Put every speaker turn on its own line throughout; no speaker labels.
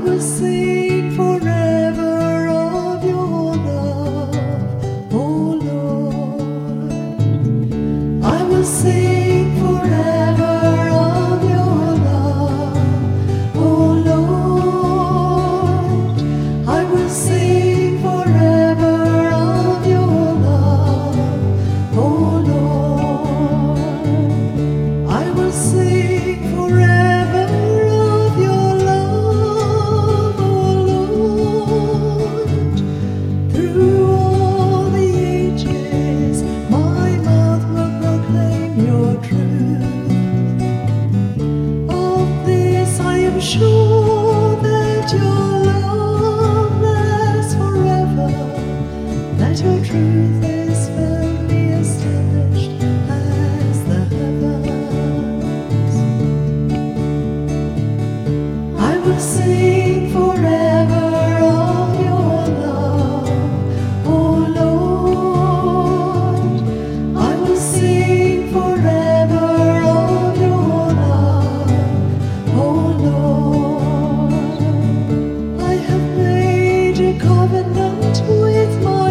você. sure that your love lasts forever, that your truth is firmly established as the heavens. I would see.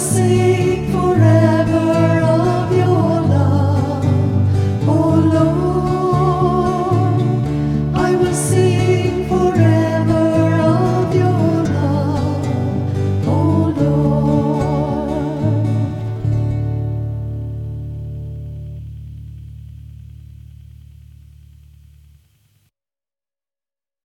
sing